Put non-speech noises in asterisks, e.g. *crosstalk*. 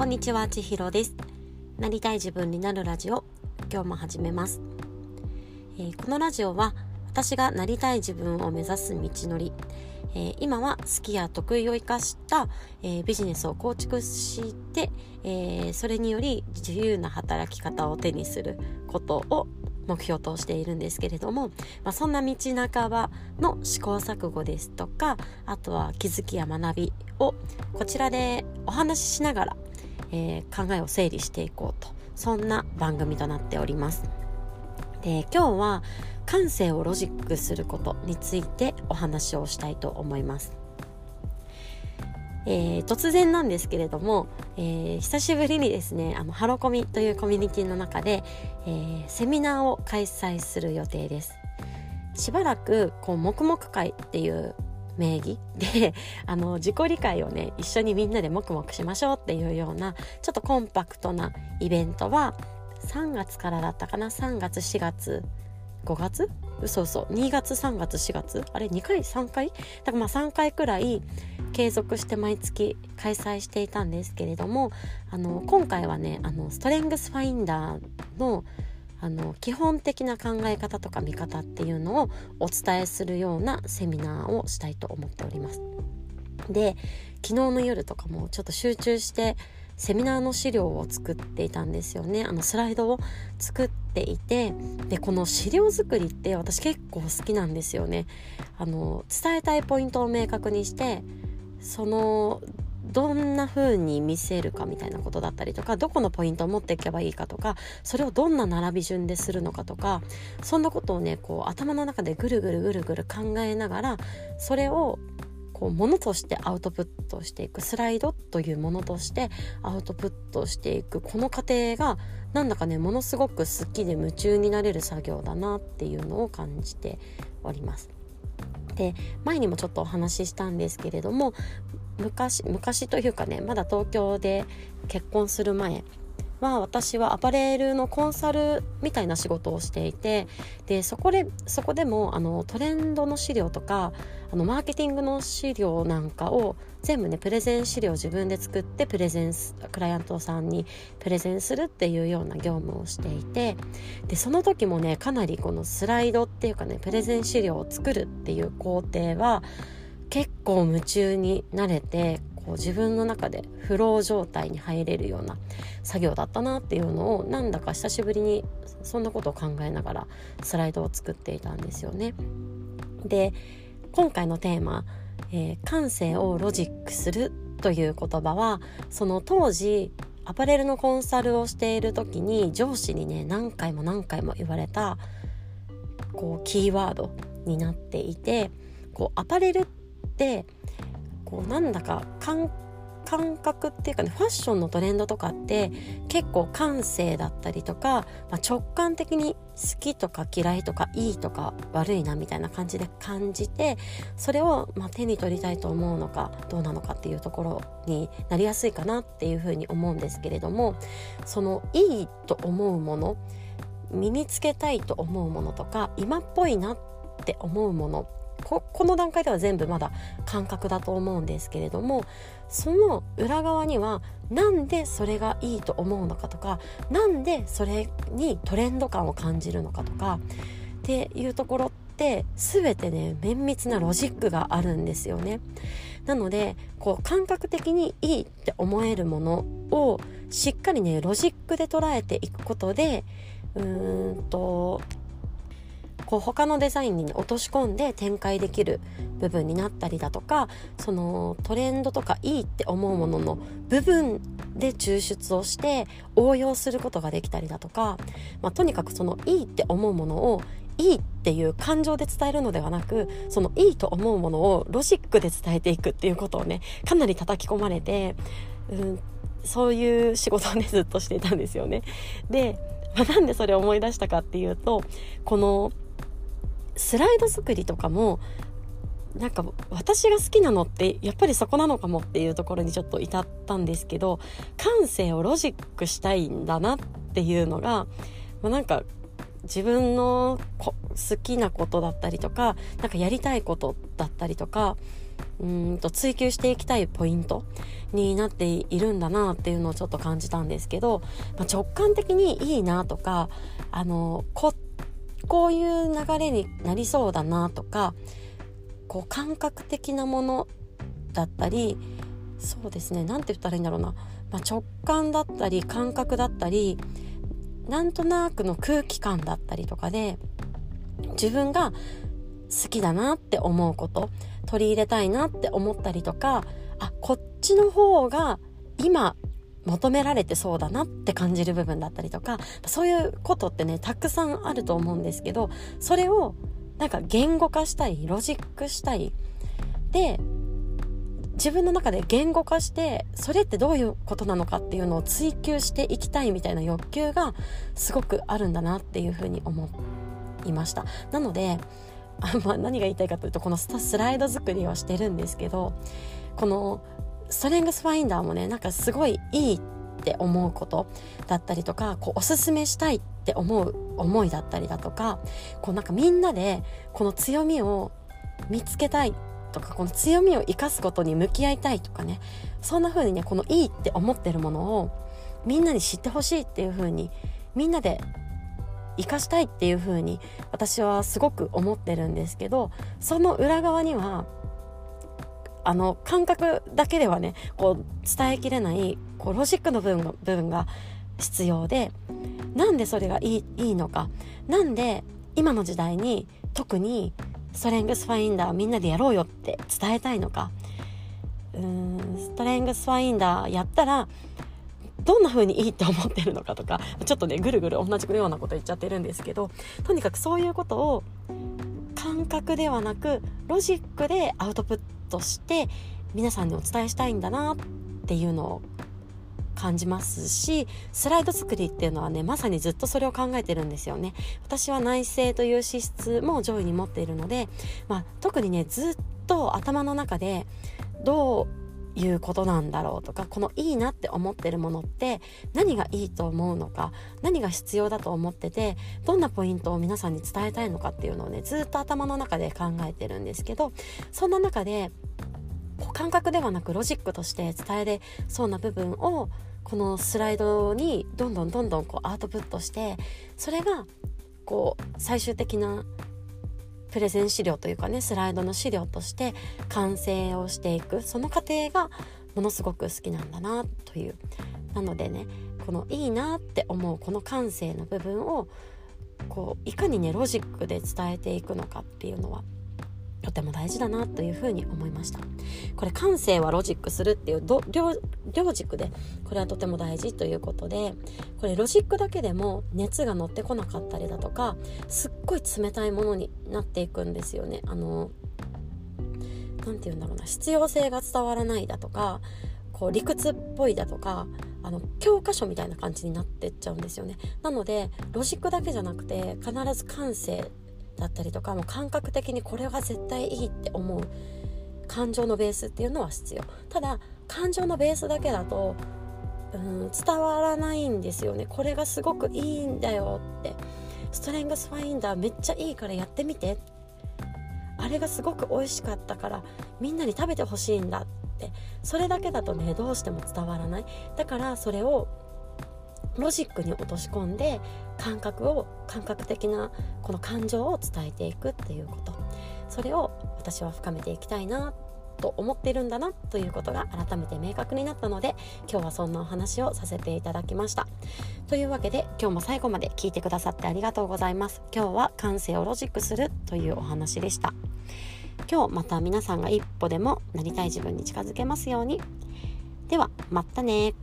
こんにちは、ちひろです。なりたい自分になるラジオ、今日も始めます。えー、このラジオは、私がなりたい自分を目指す道のり、えー、今は好きや得意を生かした、えー、ビジネスを構築して、えそれにより自由な働き方を手にすることを目標としているんですけれども、まあ、そんな道半ばの試行錯誤ですとかあとは気づきや学びをこちらでお話ししながら、えー、考えを整理していこうと。そんな番組となっております。で今日は感性をロジックすることについてお話をしたいと思います。えー、突然なんですけれども、えー、久しぶりにですねあのハロコミというコミュニティの中で、えー、セミナーを開催する予定です。しばらくこう黙々会っていう名義。で *laughs* あの自己理解をね一緒にみんなで黙々しましょうっていうようなちょっとコンパクトなイベントは3月からだったかな？3月4月5月？嘘嘘2月3月4月？あれ？2回？3回？だからまあ3回くらい継続して毎月開催していたんですけれどもあの今回はねあのストレングスファインダーのあの基本的な考え方とか見方っていうのをお伝えするようなセミナーをしたいと思っております。で昨日の夜とかもちょっと集中してセミナーの資料を作っていたんですよねあのスライドを作っていてでこの資料作りって私結構好きなんですよねあの伝えたいポイントを明確にしてそのどんな風に見せるかみたいなことだったりとかどこのポイントを持っていけばいいかとかそれをどんな並び順でするのかとかそんなことをねこう頭の中でぐるぐるぐるぐる考えながらそれをこうものとしてアウトプットしていくスライドというものとしてアウトプットしていくこの過程がなんだかねものすごく好きで夢中になれる作業だなっていうのを感じております。で前にもちょっとお話ししたんですけれども昔昔というかねまだ東京で結婚する前は私はアパレルのコンサルみたいな仕事をしていてでそこでそこでもあのトレンドの資料とかあのマーケティングの資料なんかを全部ねプレゼン資料自分で作ってプレゼンクライアントさんにプレゼンするっていうような業務をしていてでその時もねかなりこのスライドっていうかねプレゼン資料を作るっていう工程は結構夢中になれてこう自分の中でフロー状態に入れるような作業だったなっていうのをなんだか久しぶりにそんなことを考えながらスライドを作っていたんですよね。で今回のテーマ、えー、感性をロジックするという言葉はその当時アパレルのコンサルをしている時に上司にね何回も何回も言われたこうキーワードになっていてこうアパレルってこうなんだか感感覚っていうかねファッションのトレンドとかって結構感性だったりとか、まあ、直感的に好きとか嫌いとかいいとか悪いなみたいな感じで感じてそれをま手に取りたいと思うのかどうなのかっていうところになりやすいかなっていうふうに思うんですけれどもそのいいと思うもの身につけたいと思うものとか今っぽいなって思うものこの段階では全部まだ感覚だと思うんですけれどもその裏側にはなんでそれがいいと思うのかとかなんでそれにトレンド感を感じるのかとかっていうところって全てね綿密なロジックがあるんですよね。なのでこう感覚的にいいって思えるものをしっかりねロジックで捉えていくことでうーんとこう他のデザインに落とし込んで展開できる部分になったりだとかそのトレンドとかいいって思うものの部分で抽出をして応用することができたりだとか、まあ、とにかくそのいいって思うものをいいっていう感情で伝えるのではなくそのいいと思うものをロジックで伝えていくっていうことをねかなり叩き込まれて、うん、そういう仕事をねずっとしていたんですよね。で、まあ、なんでそれを思い出したかっていうとこのスライド作りとかもなんか私が好きなのってやっぱりそこなのかもっていうところにちょっと至ったんですけど感性をロジックしたいんだなっていうのが、まあ、なんか自分の好きなことだったりとか何かやりたいことだったりとかうんと追求していきたいポイントになっているんだなっていうのをちょっと感じたんですけど、まあ、直感的にいいなとかあのここういう流れになりそうだなとかこう感覚的なものだったりそうですね何て言ったらいいんだろうな、まあ、直感だったり感覚だったりなんとなくの空気感だったりとかで自分が好きだなって思うこと取り入れたいなって思ったりとかあこっちの方が今求められてそうだなって感じる部分だったりとかそういうことってねたくさんあると思うんですけどそれをなんか言語化したいロジックしたい。で自分の中で言語化してそれってどういうことなのかっていうのを追求していきたいみたいな欲求がすごくあるんだなっていうふうに思いました。なのであ、まあ、何が言いたいかというとこのスライド作りをしてるんですけどこのストレングスファインダーもねなんかすごいいいって思うことだったりとかこうおすすめしたいって思う思いだったりだとかこうなんかみんなでこの強みを見つけたいとかこの強みを生かすことに向き合いたいとかねそんな風にねこのいいって思ってるものをみんなに知ってほしいっていう風にみんなで生かしたいっていう風に私はすごく思ってるんですけどその裏側にはあの感覚だけではねこう伝えきれないこうロジックの部分が部分が必要でなんでそれがいいいいのか。なんで今の時代に特にストレングスファインダーみんなでやろうよって伝えたいのか。うーんストレングスファインダーやったらどんな風にいいって思ってるのかとかちょっとねぐるぐる同じようなこと言っちゃってるんですけどとにかくそういうことを感覚ではなくロジックでアウトプットとして皆さんにお伝えしたいんだなっていうのを感じますしスライド作りっていうのはねまさにずっとそれを考えてるんですよね。私は内政という資質も上位に持っているので、まあ、特にねずっと頭の中でどういうことなんだろうとかこのいいなって思ってるものって何がいいと思うのか何が必要だと思っててどんなポイントを皆さんに伝えたいのかっていうのをねずっと頭の中で考えてるんですけどそんな中で感覚ではなくロジックとして伝えれそうな部分をこのスライドにどんどんどんどんこうアウトプットしてそれがこう最終的なプレゼン資料というかねスライドの資料として完成をしていくその過程がものすごく好きなんだなという。なのでねこのいいなって思うこの感性の部分をこういかにねロジックで伝えていくのかっていうのはとても大事だなというふうに思いました。これ感性はロジックするっていう両両軸でこれはとても大事ということでこれロジックだけでも熱が乗ってこなかったりだとかすっごい冷たいものになっていくんですよね。あの何て言うんだろうな。必要性が伝わらないだとかこう理屈っぽいだとかあの教科書みたいな感じになってっちゃうんですよね。なのでロジックだけじゃなくて必ず感性だったりとかもう感覚的にこれが絶対いいって思う感情のベースっていうのは必要。ただ感情のベースだけだとうん伝わらないんですよね。これがすごくいいんだよって。ストレングスファインダーめっちゃいいからやってみて。あれがすごく美味しかったからみんなに食べてほしいんだって。それだけだとねどうしても伝わらない。だからそれをロジックに落とし込んで感覚を感覚的なこの感情を伝えていくっていうこと。それを私は深めていきたいなと思ってるんだなということが改めて明確になったので今日はそんなお話をさせていただきました。というわけで今日も最後まで聞いてくださってありがとうございます。今日は感性をロジックするというお話でした。今日また皆さんが一歩でもなりたい自分に近づけますように。ではまたね